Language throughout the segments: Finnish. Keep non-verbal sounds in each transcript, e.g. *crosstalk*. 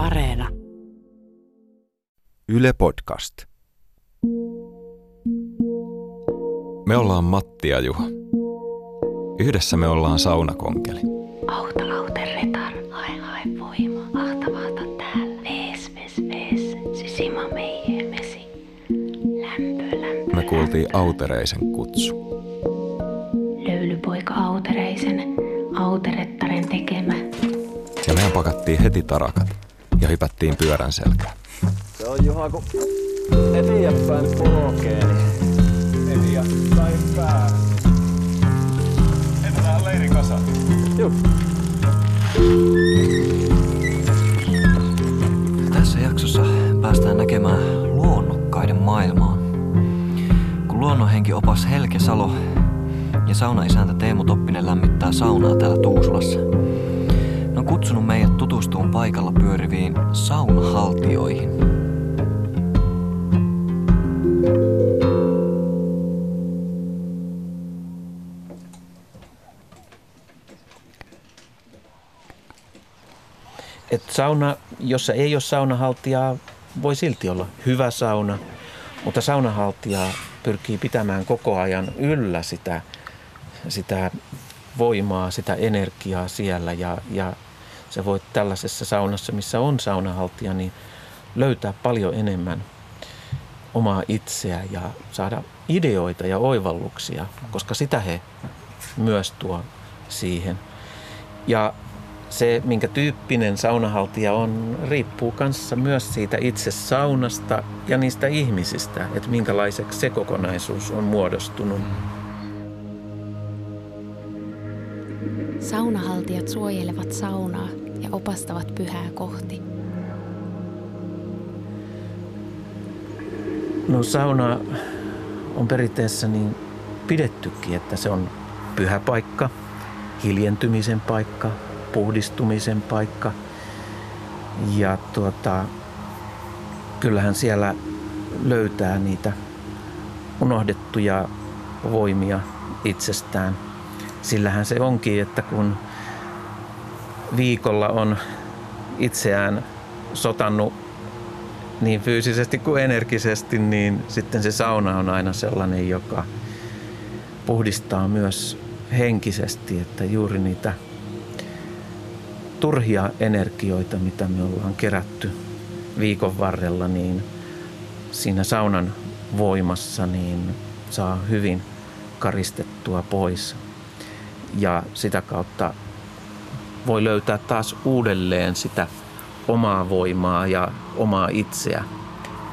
Areena. Yle Podcast. Me ollaan Matti ja Juha. Yhdessä me ollaan saunakonkeli. Auta, auta, retar, hae, hae voima, ahta, vahta täällä. Vees, vees, vees, sisima meijä, mesi. Lämpö, lämpö, Me kuultiin lämpö. Autereisen kutsu. Löylypoika Autereisen, Auterettaren tekemä. Ja mehän pakattiin heti tarakat ja hypättiin pyörän selkään. Se on Juha, kun eteenpäin polkee, niin eteenpäin pää. Heitetään leiri kasaan. Juh. Tässä jaksossa päästään näkemään luonnokkaiden maailmaa. Kun luonnonhenki opas Helke Salo ja saunaisäntä Teemu Toppinen lämmittää saunaa täällä Tuusulassa. On kutsunut meidät tutustumaan paikalla pyöriviin saunahaltioihin. Et sauna, jossa ei ole saunahaltijaa, voi silti olla hyvä sauna, mutta saunahaltija pyrkii pitämään koko ajan yllä sitä, sitä voimaa, sitä energiaa siellä ja, ja se voi tällaisessa saunassa, missä on saunahaltija, niin löytää paljon enemmän omaa itseä ja saada ideoita ja oivalluksia, koska sitä he myös tuo siihen. Ja se, minkä tyyppinen saunahaltija on, riippuu kanssa myös siitä itse saunasta ja niistä ihmisistä, että minkälaiseksi se kokonaisuus on muodostunut. Saunahaltijat suojelevat saunaa ja opastavat pyhää kohti. No sauna on perinteessä niin pidettykin, että se on pyhä paikka, hiljentymisen paikka, puhdistumisen paikka. Ja tuota, kyllähän siellä löytää niitä unohdettuja voimia itsestään. Sillähän se onkin, että kun viikolla on itseään sotannut niin fyysisesti kuin energisesti, niin sitten se sauna on aina sellainen, joka puhdistaa myös henkisesti, että juuri niitä turhia energioita, mitä me ollaan kerätty viikon varrella, niin siinä saunan voimassa niin saa hyvin karistettua pois. Ja sitä kautta voi löytää taas uudelleen sitä omaa voimaa ja omaa itseä,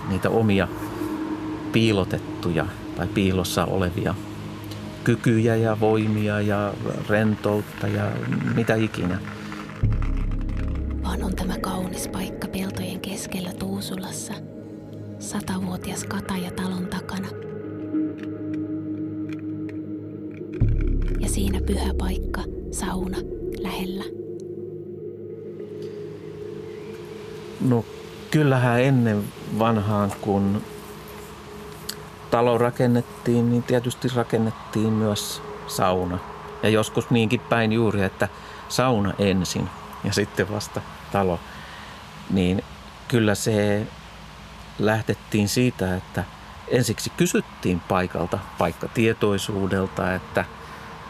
niitä omia piilotettuja tai piilossa olevia kykyjä ja voimia ja rentoutta ja mitä ikinä. Vaan on tämä kaunis paikka peltojen keskellä Tuusulassa. Satavuotias kataja talon takana. Pyhä paikka, sauna, lähellä. No kyllähän ennen vanhaan, kun talo rakennettiin, niin tietysti rakennettiin myös sauna. Ja joskus niinkin päin juuri, että sauna ensin ja sitten vasta talo. Niin kyllä se lähdettiin siitä, että ensiksi kysyttiin paikalta, paikkatietoisuudelta, että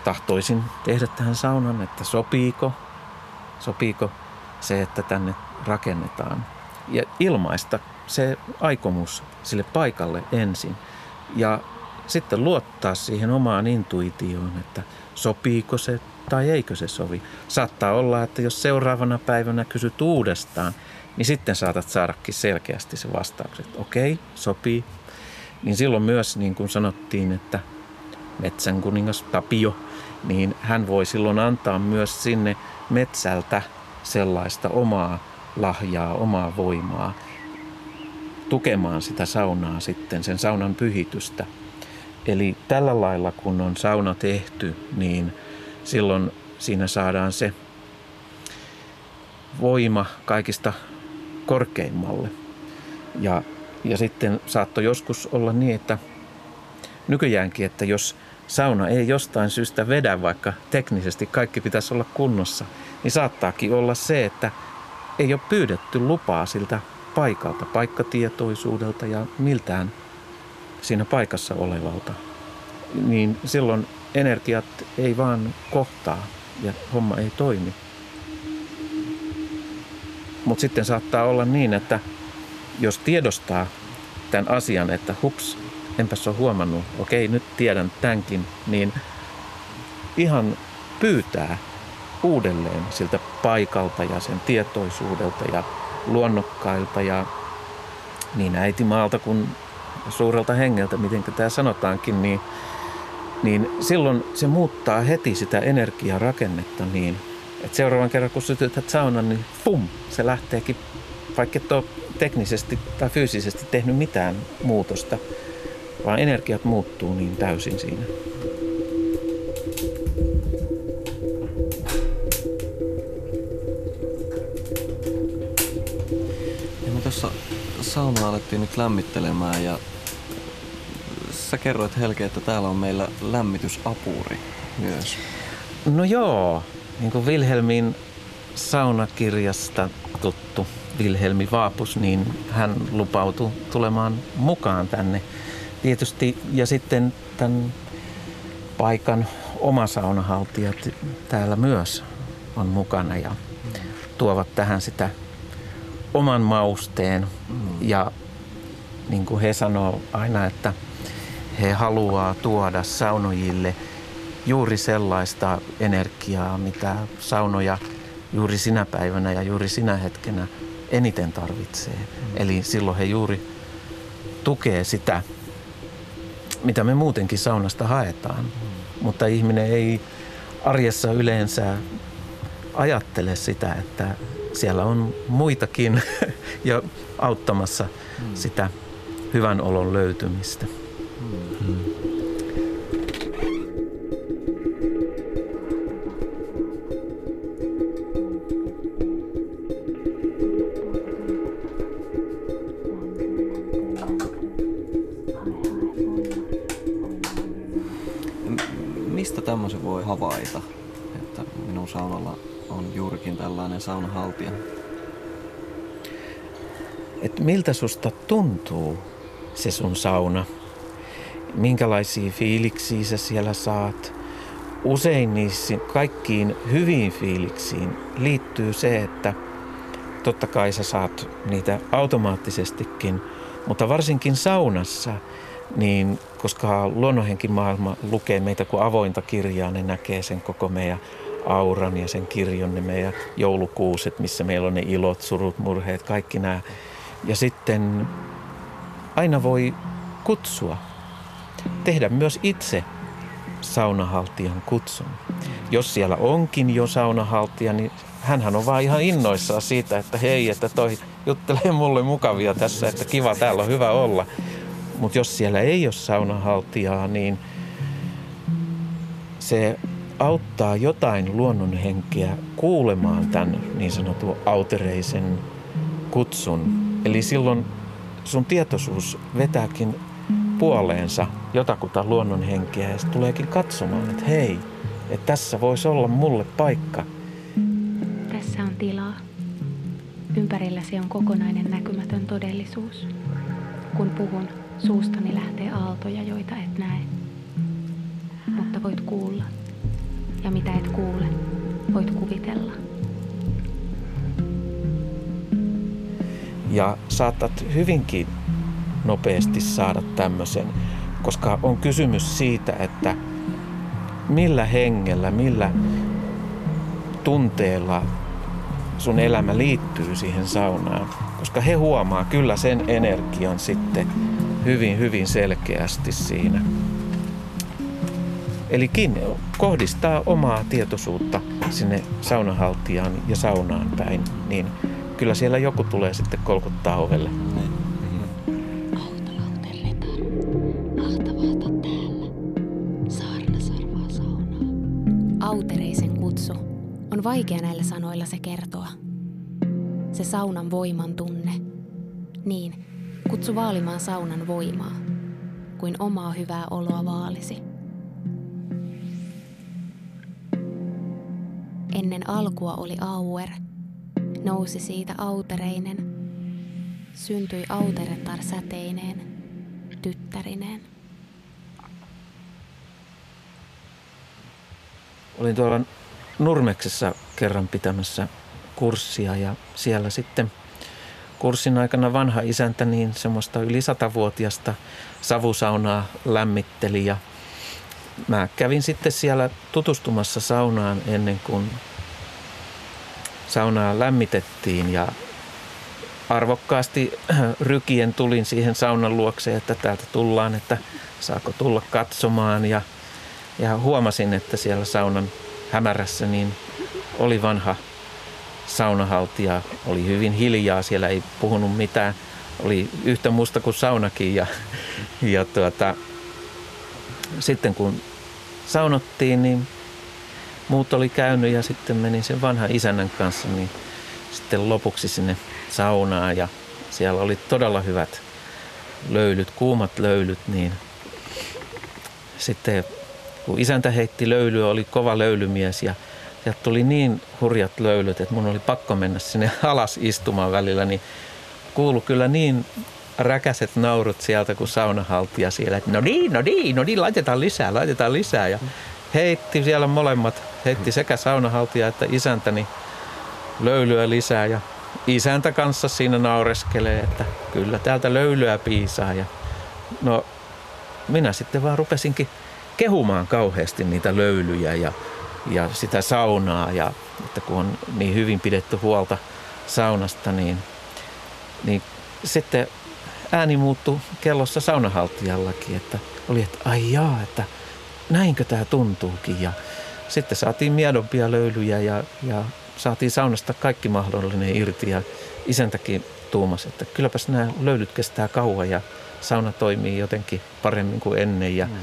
tahtoisin tehdä tähän saunan, että sopiiko, sopiiko se, että tänne rakennetaan. Ja ilmaista se aikomus sille paikalle ensin. Ja sitten luottaa siihen omaan intuitioon, että sopiiko se tai eikö se sovi. Saattaa olla, että jos seuraavana päivänä kysyt uudestaan, niin sitten saatat saadakin selkeästi se vastauksen, että okei, sopii. Niin silloin myös, niin kuin sanottiin, että metsän kuningas Tapio, niin hän voi silloin antaa myös sinne metsältä sellaista omaa lahjaa, omaa voimaa tukemaan sitä saunaa sitten, sen saunan pyhitystä. Eli tällä lailla, kun on sauna tehty, niin silloin siinä saadaan se voima kaikista korkeimmalle. Ja, ja sitten saattoi joskus olla niin, että nykyäänkin, että jos sauna ei jostain syystä vedä, vaikka teknisesti kaikki pitäisi olla kunnossa, niin saattaakin olla se, että ei ole pyydetty lupaa siltä paikalta, paikkatietoisuudelta ja miltään siinä paikassa olevalta, niin silloin energiat ei vaan kohtaa ja homma ei toimi. Mutta sitten saattaa olla niin, että jos tiedostaa tämän asian, että hups, enpäs ole huomannut, okei nyt tiedän tämänkin, niin ihan pyytää uudelleen siltä paikalta ja sen tietoisuudelta ja luonnokkailta ja niin äitimaalta kuin suurelta hengeltä, miten tämä sanotaankin, niin, niin silloin se muuttaa heti sitä energiarakennetta niin, että seuraavan kerran kun sytytät saunan, niin pum, se lähteekin, vaikka et ole teknisesti tai fyysisesti tehnyt mitään muutosta, vaan energiat muuttuu niin täysin siinä. Ja me tuossa saunaa alettiin nyt lämmittelemään ja sä kerroit Helke, että täällä on meillä lämmitysapuri myös. No joo, niin kuin Wilhelmin saunakirjasta tuttu Wilhelmi Vaapus, niin hän lupautui tulemaan mukaan tänne. Tietysti ja sitten tämän paikan oma saunahaltijat täällä myös on mukana ja tuovat tähän sitä oman mausteen. Ja niin kuin he sanoo aina, että he haluaa tuoda saunojille juuri sellaista energiaa, mitä saunoja juuri sinä päivänä ja juuri sinä hetkenä eniten tarvitsee. Mm. Eli silloin he juuri tukee sitä, mitä me muutenkin saunasta haetaan. Mutta ihminen ei arjessa yleensä ajattele sitä, että siellä on muitakin *laughs* jo auttamassa mm. sitä hyvän olon löytymistä. Et miltä susta tuntuu se sun sauna? Minkälaisia fiiliksiä sä siellä saat? Usein niissä kaikkiin hyviin fiiliksiin liittyy se, että totta kai sä saat niitä automaattisestikin, mutta varsinkin saunassa, niin koska luonnonhenkimaailma lukee meitä kuin avointa kirjaa, ne näkee sen koko meidän auran ja sen kirjon, ne meidän joulukuuset, missä meillä on ne ilot, surut, murheet, kaikki nämä. Ja sitten aina voi kutsua, tehdä myös itse saunahaltijan kutsun. Jos siellä onkin jo saunahaltija, niin hänhän on vaan ihan innoissaan siitä, että hei, että toi juttelee mulle mukavia tässä, että kiva, täällä on hyvä olla. Mutta jos siellä ei ole saunahaltijaa, niin se auttaa jotain luonnonhenkeä kuulemaan tämän niin sanotun autereisen kutsun. Eli silloin sun tietoisuus vetääkin puoleensa jotakuta luonnonhenkeä ja tuleekin katsomaan, että hei, että tässä voisi olla mulle paikka. Tässä on tilaa. Ympärilläsi on kokonainen näkymätön todellisuus. Kun puhun, suustani lähtee aaltoja, joita et näe. Mutta voit kuulla. Ja mitä et kuule, voit kuvitella. Ja saatat hyvinkin nopeasti saada tämmöisen, koska on kysymys siitä, että millä hengellä, millä tunteella sun elämä liittyy siihen saunaan. Koska he huomaa kyllä sen energian sitten hyvin, hyvin selkeästi siinä. Eli kohdistaa omaa tietoisuutta sinne saunahaltijaan ja saunaan päin, niin kyllä siellä joku tulee sitten kolkuttaa ovelle. Autereisen kutsu on vaikea näillä sanoilla se kertoa. Se saunan voiman tunne. Niin, kutsu vaalimaan saunan voimaa, kuin omaa hyvää oloa vaalisi. Ennen alkua oli Auer, nousi siitä autereinen, syntyi auteretar säteineen, tyttärineen. Olin tuolla Nurmeksessa kerran pitämässä kurssia ja siellä sitten kurssin aikana vanha isäntä niin semmoista yli satavuotiasta savusaunaa lämmitteli ja mä kävin sitten siellä tutustumassa saunaan ennen kuin saunaa lämmitettiin ja arvokkaasti *clears throat* rykien tulin siihen saunan luokse, että täältä tullaan, että saako tulla katsomaan. Ja, ja huomasin, että siellä saunan hämärässä niin oli vanha saunahaltija, oli hyvin hiljaa, siellä ei puhunut mitään, oli yhtä musta kuin saunakin ja, ja tuota, sitten kun saunottiin, niin muut oli käynyt ja sitten menin sen vanhan isännän kanssa niin sitten lopuksi sinne saunaan ja siellä oli todella hyvät löylyt, kuumat löylyt, niin sitten kun isäntä heitti löylyä, oli kova löylymies ja sieltä tuli niin hurjat löylyt, että mun oli pakko mennä sinne *laughs* alas istumaan välillä, niin kuulu kyllä niin räkäset naurut sieltä, kun saunahaltija siellä, että no niin, no niin, no niin, laitetaan lisää, laitetaan lisää. Ja heitti siellä molemmat, heitti sekä saunahaltija että isäntäni löylyä lisää ja isäntä kanssa siinä naureskelee, että kyllä täältä löylyä piisaa. Ja no minä sitten vaan rupesinkin kehumaan kauheasti niitä löylyjä ja, ja sitä saunaa ja että kun on niin hyvin pidetty huolta saunasta, niin, niin sitten ääni muuttui kellossa saunahaltijallakin, että oli, että ai jaa, että näinkö tämä tuntuukin. Ja sitten saatiin miedompia löylyjä ja, ja saatiin saunasta kaikki mahdollinen irti ja isäntäkin tuumasi, että kylläpäs nämä löylyt kestää kauan ja sauna toimii jotenkin paremmin kuin ennen. Ja, mm.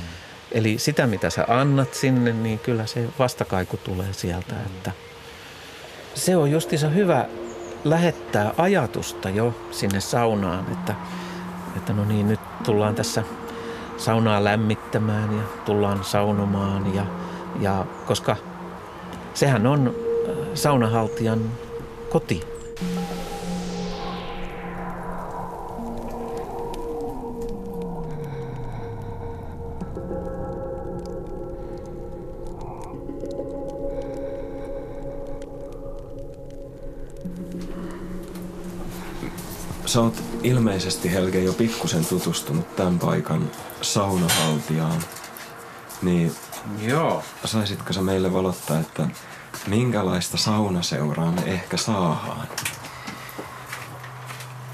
Eli sitä, mitä sä annat sinne, niin kyllä se vastakaiku tulee sieltä. Että se on justiinsa hyvä lähettää ajatusta jo sinne saunaan, että, että no niin, nyt tullaan tässä saunaa lämmittämään ja tullaan saunomaan. Ja, ja koska sehän on äh, saunahaltijan koti. Sä oot ilmeisesti Helge jo pikkusen tutustunut tämän paikan saunahaltijaan. Niin Joo. saisitko sä meille valottaa, että minkälaista saunaseuraa me ehkä saadaan?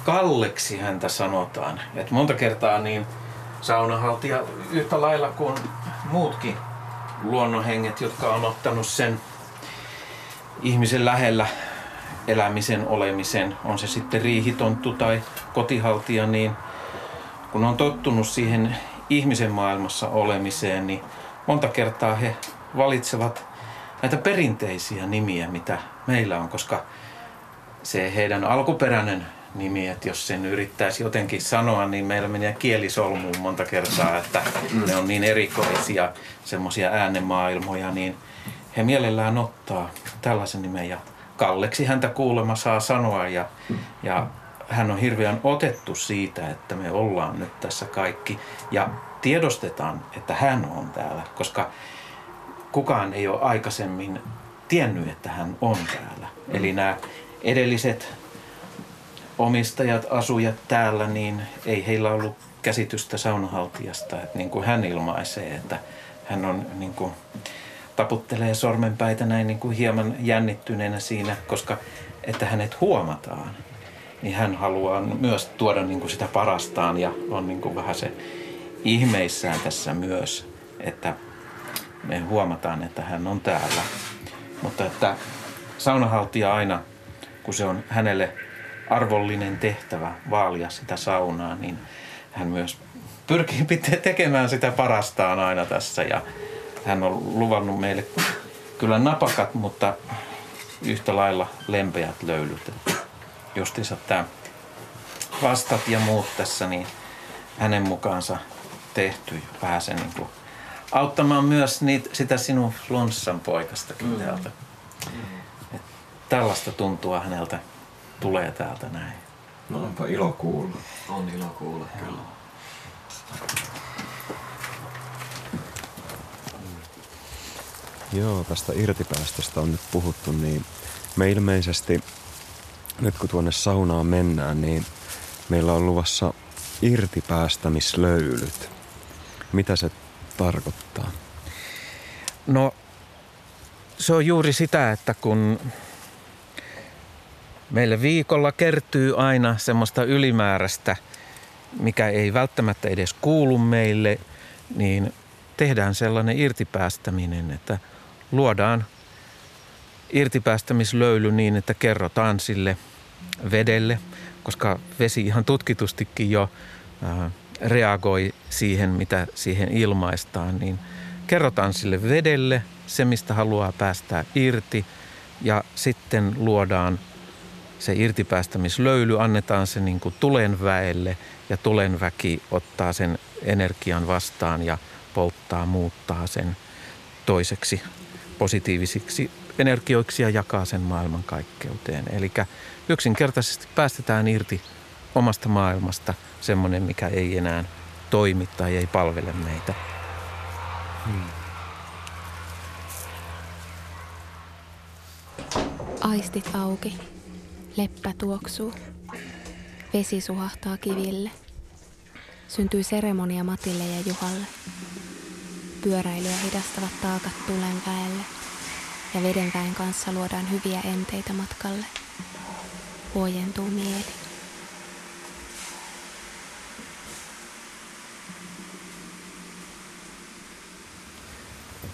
Kalleksi häntä sanotaan. Et monta kertaa niin saunahaltija yhtä lailla kuin muutkin luonnonhenget, jotka on ottanut sen ihmisen lähellä elämisen, olemisen, on se sitten riihitonttu tai kotihaltija, niin kun on tottunut siihen ihmisen maailmassa olemiseen, niin monta kertaa he valitsevat näitä perinteisiä nimiä, mitä meillä on, koska se heidän alkuperäinen nimi, että jos sen yrittäisi jotenkin sanoa, niin meillä menee kielisolmuun monta kertaa, että ne on niin erikoisia semmoisia äänemaailmoja, niin he mielellään ottaa tällaisen nimen ja Kalleksi häntä kuulema saa sanoa ja, ja hän on hirveän otettu siitä, että me ollaan nyt tässä kaikki ja tiedostetaan, että hän on täällä, koska kukaan ei ole aikaisemmin tiennyt, että hän on täällä. Eli nämä edelliset omistajat, asujat täällä, niin ei heillä ollut käsitystä saunahaltijasta, että niin kuin hän ilmaisee, että hän on niin kuin, taputtelee sormenpäitä näin niin kuin hieman jännittyneenä siinä, koska että hänet huomataan, niin hän haluaa myös tuoda niin kuin sitä parastaan ja on niin kuin vähän se ihmeissään tässä myös, että me huomataan, että hän on täällä. Mutta että saunahaltija aina, kun se on hänelle arvollinen tehtävä vaalia sitä saunaa, niin hän myös pyrkii *laughs* tekemään sitä parastaan aina tässä ja hän on luvannut meille kyllä napakat, mutta yhtä lailla lempeät löylyt. Justiinsa tämä vastat ja muut tässä, niin hänen mukaansa tehty ja pääsee niin kuin auttamaan myös niitä, sitä sinun flunssan poikastakin mm. täältä. Mm. Et tällaista tuntua häneltä tulee täältä näin. No onpa ilo kuulla. On ilo kuulla, kyllä. Joo, tästä irtipäästöstä on nyt puhuttu, niin me ilmeisesti nyt kun tuonne saunaan mennään, niin meillä on luvassa irtipäästämislöylyt. Mitä se tarkoittaa? No se on juuri sitä, että kun meille viikolla kertyy aina semmoista ylimääräistä, mikä ei välttämättä edes kuulu meille, niin tehdään sellainen irtipäästäminen, että luodaan irtipäästämislöyly niin, että kerrotaan sille vedelle, koska vesi ihan tutkitustikin jo reagoi siihen, mitä siihen ilmaistaan, niin kerrotaan sille vedelle se, mistä haluaa päästää irti ja sitten luodaan se irtipäästämislöyly, annetaan se niin kuin tulenväelle ja tulenväki ottaa sen energian vastaan ja polttaa, muuttaa sen toiseksi positiivisiksi energioiksi ja jakaa sen maailman kaikkeuteen. Eli yksinkertaisesti päästetään irti omasta maailmasta semmoinen, mikä ei enää toimi tai ei palvele meitä. Hmm. Aistit auki. Leppä tuoksuu. Vesi suhahtaa kiville. Syntyy seremonia Matille ja Juhalle. Pyöräilyä hidastavat taakat tulen väelle ja vedenväen kanssa luodaan hyviä enteitä matkalle. Huojentuu mieli.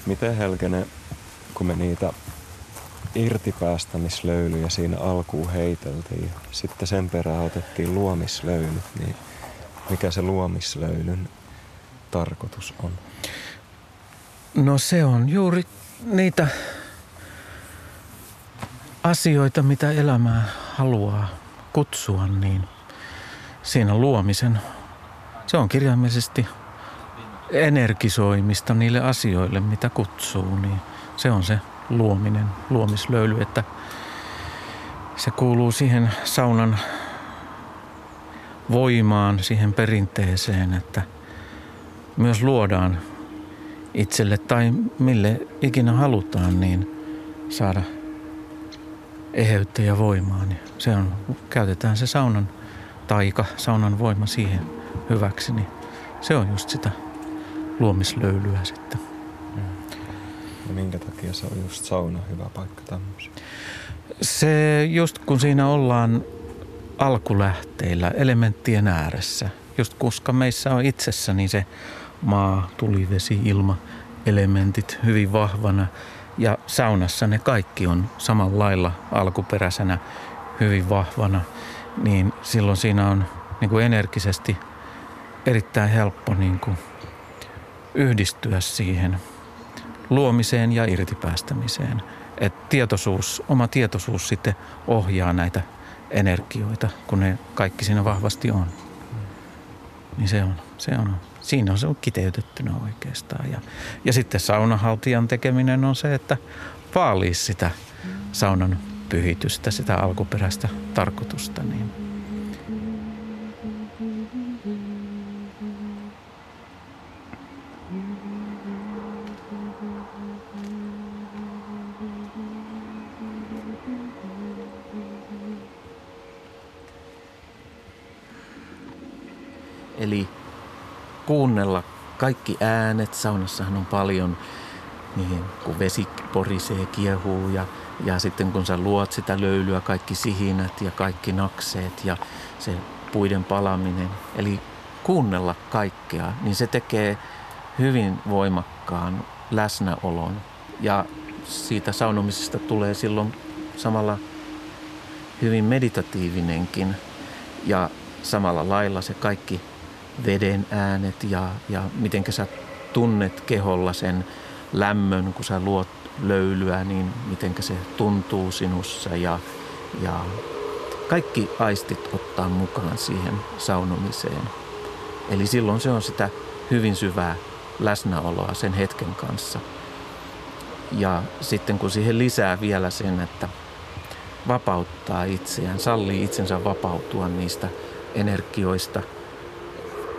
Miten Helkene, kun me niitä irtipäästämislöylyjä siinä alkuun heiteltiin. Sitten sen perään otettiin luomislöylyt, niin mikä se luomislöylyn tarkoitus on? No se on juuri niitä asioita, mitä elämää haluaa kutsua, niin siinä luomisen, se on kirjaimellisesti energisoimista niille asioille, mitä kutsuu, niin se on se luominen, luomislöyly, että se kuuluu siihen saunan voimaan, siihen perinteeseen, että myös luodaan itselle tai mille ikinä halutaan, niin saada eheyttä ja voimaa. Niin se on, käytetään se saunan taika, saunan voima siihen hyväksi, niin se on just sitä luomislöylyä sitten. Ja minkä takia se on just sauna hyvä paikka tämmöisiä? Se just kun siinä ollaan alkulähteillä, elementtien ääressä, just koska meissä on itsessä niin se maa, tuli, vesi, ilma, elementit hyvin vahvana ja saunassa ne kaikki on samalla lailla alkuperäisenä hyvin vahvana, niin silloin siinä on niin kuin energisesti erittäin helppo niin kuin yhdistyä siihen – luomiseen ja irtipäästämiseen. Et tietoisuus, oma tietoisuus sitten ohjaa näitä energioita, kun ne kaikki siinä vahvasti on. Niin se on, se on, siinä on se on kiteytettynä oikeastaan. Ja, ja sitten saunahaltijan tekeminen on se, että vaalii sitä saunan pyhitystä, sitä alkuperäistä tarkoitusta. Niin Eli kuunnella kaikki äänet. Saunassahan on paljon, niin kun vesi porisee, kiehuu ja, ja sitten kun sä luot sitä löylyä, kaikki sihinät ja kaikki nakseet ja se puiden palaminen. Eli kuunnella kaikkea, niin se tekee hyvin voimakkaan läsnäolon. Ja siitä saunomisesta tulee silloin samalla hyvin meditatiivinenkin. Ja samalla lailla se kaikki veden äänet ja, ja miten sä tunnet keholla sen lämmön, kun sä luot löylyä, niin miten se tuntuu sinussa ja, ja kaikki aistit ottaa mukaan siihen saunomiseen. Eli silloin se on sitä hyvin syvää läsnäoloa sen hetken kanssa. Ja sitten kun siihen lisää vielä sen, että vapauttaa itseään, sallii itsensä vapautua niistä energioista,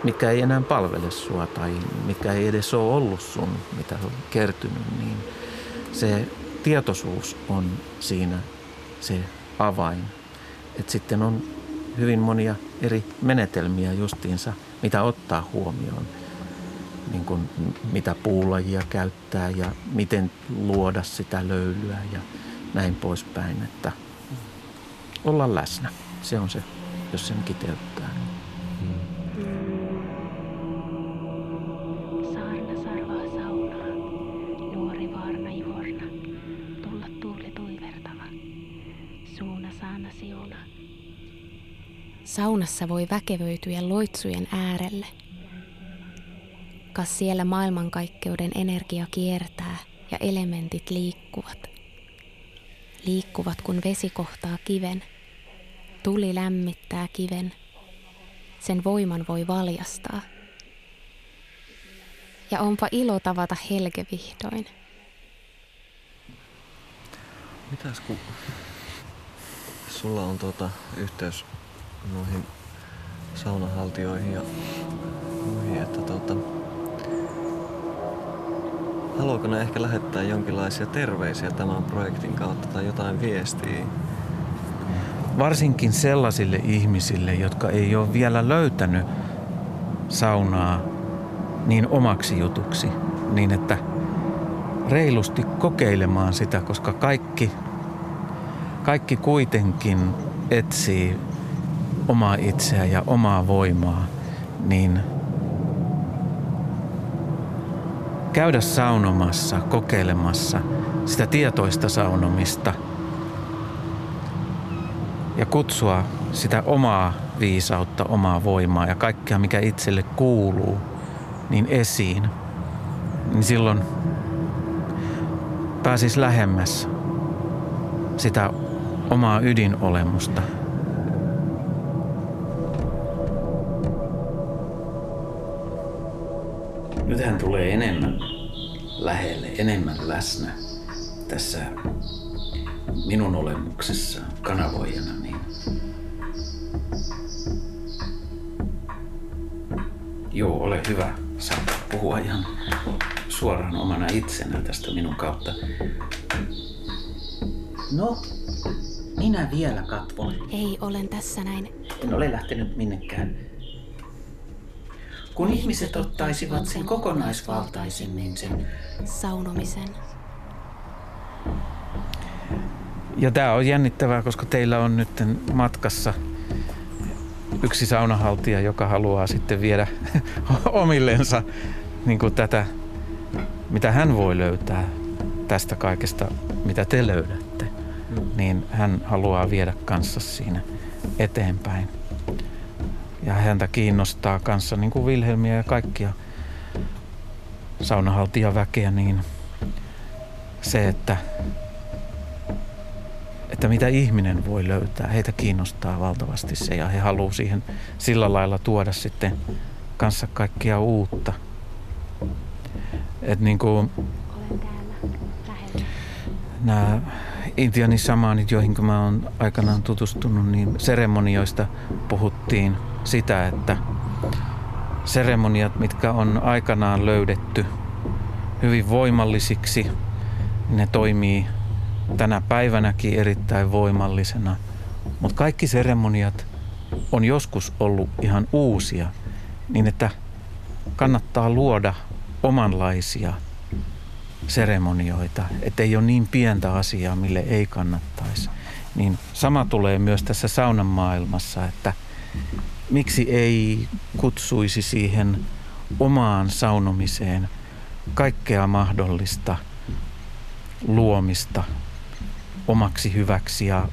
mikä ei enää palvele sua tai mikä ei edes ole ollut sun, mitä on kertynyt, niin se tietoisuus on siinä se avain. Et sitten on hyvin monia eri menetelmiä justiinsa, mitä ottaa huomioon. Niin kuin mitä puulajia käyttää ja miten luoda sitä löylyä ja näin poispäin. Että olla läsnä, se on se, jos sen kiteyttää. Saunassa voi väkevöityä loitsujen äärelle. Kas siellä maailmankaikkeuden energia kiertää ja elementit liikkuvat. Liikkuvat kun vesi kohtaa kiven. Tuli lämmittää kiven. Sen voiman voi valjastaa. Ja onpa ilo tavata Helge vihdoin. Mitäs kun sulla on tuota yhteys noihin saunahaltioihin ja muihin, että tuota, haluaako ne ehkä lähettää jonkinlaisia terveisiä tämän projektin kautta tai jotain viestiä? Varsinkin sellaisille ihmisille, jotka ei ole vielä löytänyt saunaa niin omaksi jutuksi, niin että reilusti kokeilemaan sitä, koska kaikki, kaikki kuitenkin etsii omaa itseä ja omaa voimaa, niin käydä saunomassa, kokeilemassa sitä tietoista saunomista ja kutsua sitä omaa viisautta, omaa voimaa ja kaikkea, mikä itselle kuuluu, niin esiin, niin silloin pääsis lähemmäs sitä omaa ydinolemusta. Nyt hän tulee enemmän lähelle, enemmän läsnä tässä minun olemuksessa kanavoijana. Niin Joo, ole hyvä. Saa puhua ihan suoraan omana itsenä tästä minun kautta. No, minä vielä katvon. Ei, olen tässä näin. En ole lähtenyt minnekään. Kun ihmiset ottaisivat sen kokonaisvaltaisemmin sen Saunomisen. Ja tämä on jännittävää, koska teillä on nyt matkassa yksi saunahaltija, joka haluaa sitten viedä *laughs* omillensa niin kuin tätä, mitä hän voi löytää tästä kaikesta, mitä te löydätte. Niin hän haluaa viedä kanssa siinä eteenpäin. Ja häntä kiinnostaa kanssa, niin kuin Wilhelmiä ja kaikkia saunahaltijaväkeä, niin se, että että mitä ihminen voi löytää. Heitä kiinnostaa valtavasti se ja he haluaa siihen sillä lailla tuoda sitten kanssa kaikkia uutta. Et niin kuin nämä Intianin samaanit, joihin mä oon aikanaan tutustunut, niin seremonioista puhuttiin sitä, että seremoniat, mitkä on aikanaan löydetty hyvin voimallisiksi, ne toimii tänä päivänäkin erittäin voimallisena. Mutta kaikki seremoniat on joskus ollut ihan uusia, niin että kannattaa luoda omanlaisia seremonioita, että ei ole niin pientä asiaa, mille ei kannattaisi. Niin sama tulee myös tässä saunan maailmassa, että miksi ei kutsuisi siihen omaan saunomiseen kaikkea mahdollista luomista omaksi hyväksi ja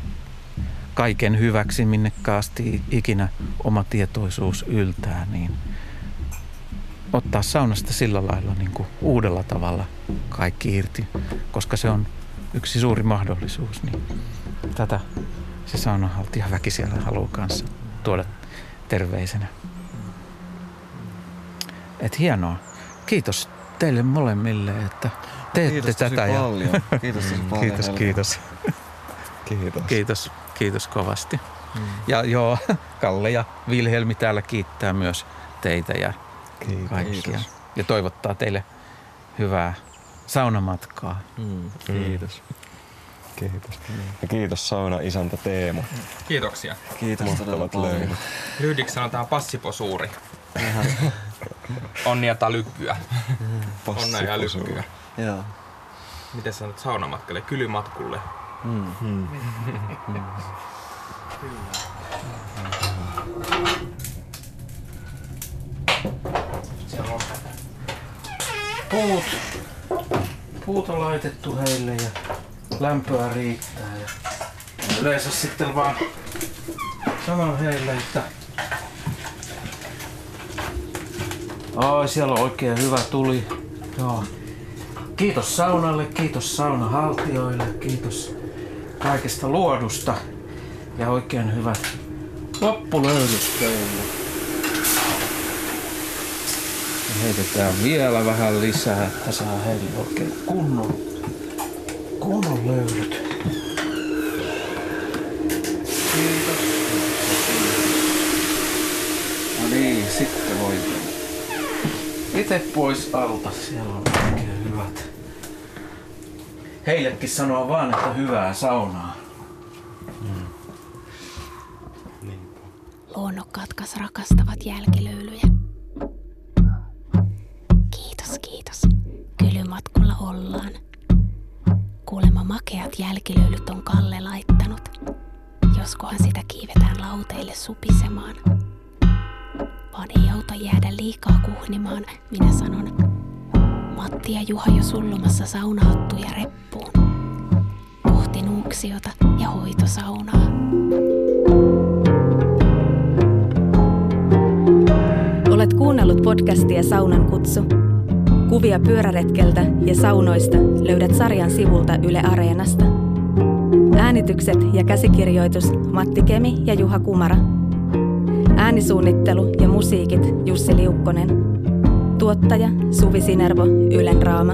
kaiken hyväksi, minne kaasti ikinä oma tietoisuus yltää, niin ottaa saunasta sillä lailla niin kuin uudella tavalla kaikki irti, koska se on yksi suuri mahdollisuus. Niin tätä se saunanhaltija väki siellä haluaa kanssa tuoda terveisenä. Et hienoa. Kiitos teille molemmille, että teette Kiitos tätä. paljon. *laughs* Kiitos tosi paljon, kiitos, Helge. kiitos. Kiitos. Kiitos, kiitos kovasti. Mm. Ja joo, *laughs* Kalle ja Vilhelmi täällä kiittää myös teitä ja Kiitos. kaikkia. Ja toivottaa teille hyvää saunamatkaa. Mm. Kiitos. Kiitos. Ja kiitos sauna isäntä Teemu. Kiitoksia. Kiitos todella Mahtavat paljon. löydöt. Ryhdiksi sanotaan passiposuuri. *laughs* Onnea tai lykkyä. Onnea ja lykkyä. Joo. Miten sanot saunamatkalle? Kylymatkulle. Mm. *laughs* Puut, puut on laitettu heille ja lämpöä riittää. Ja yleensä sitten vaan sanon heille, että Ai, siellä on oikein hyvä tuli. Joo. Kiitos saunalle, kiitos saunahaltijoille, kiitos kaikesta luodusta ja oikein hyvät loppulöylyt teille. Heitetään vielä vähän lisää, että saa heille oikein kunnon, kunnon löylyt. Kiitos. No niin, sitten voi itse pois alta. Siellä on oikein hyvät. Heillekin sanoo vaan, että hyvää saunaa. Luonnokkaat kas rakastavat jälkilöylyjä. Jälkilöylyt on Kalle laittanut. Joskohan sitä kiivetään lauteille supisemaan. Vaan ei auta jäädä liikaa kuhnimaan, minä sanon. Matti ja Juha jo sullumassa saunahattuja reppuun. Kohti nuuksiota ja hoitosaunaa. Olet kuunnellut podcastia Saunan kutsu. Kuvia pyöräretkeltä ja saunoista löydät sarjan sivulta Yle Areenasta. Äänitykset ja käsikirjoitus Matti Kemi ja Juha Kumara. Äänisuunnittelu ja musiikit Jussi Liukkonen. Tuottaja Suvi Sinervo Ylen Raama.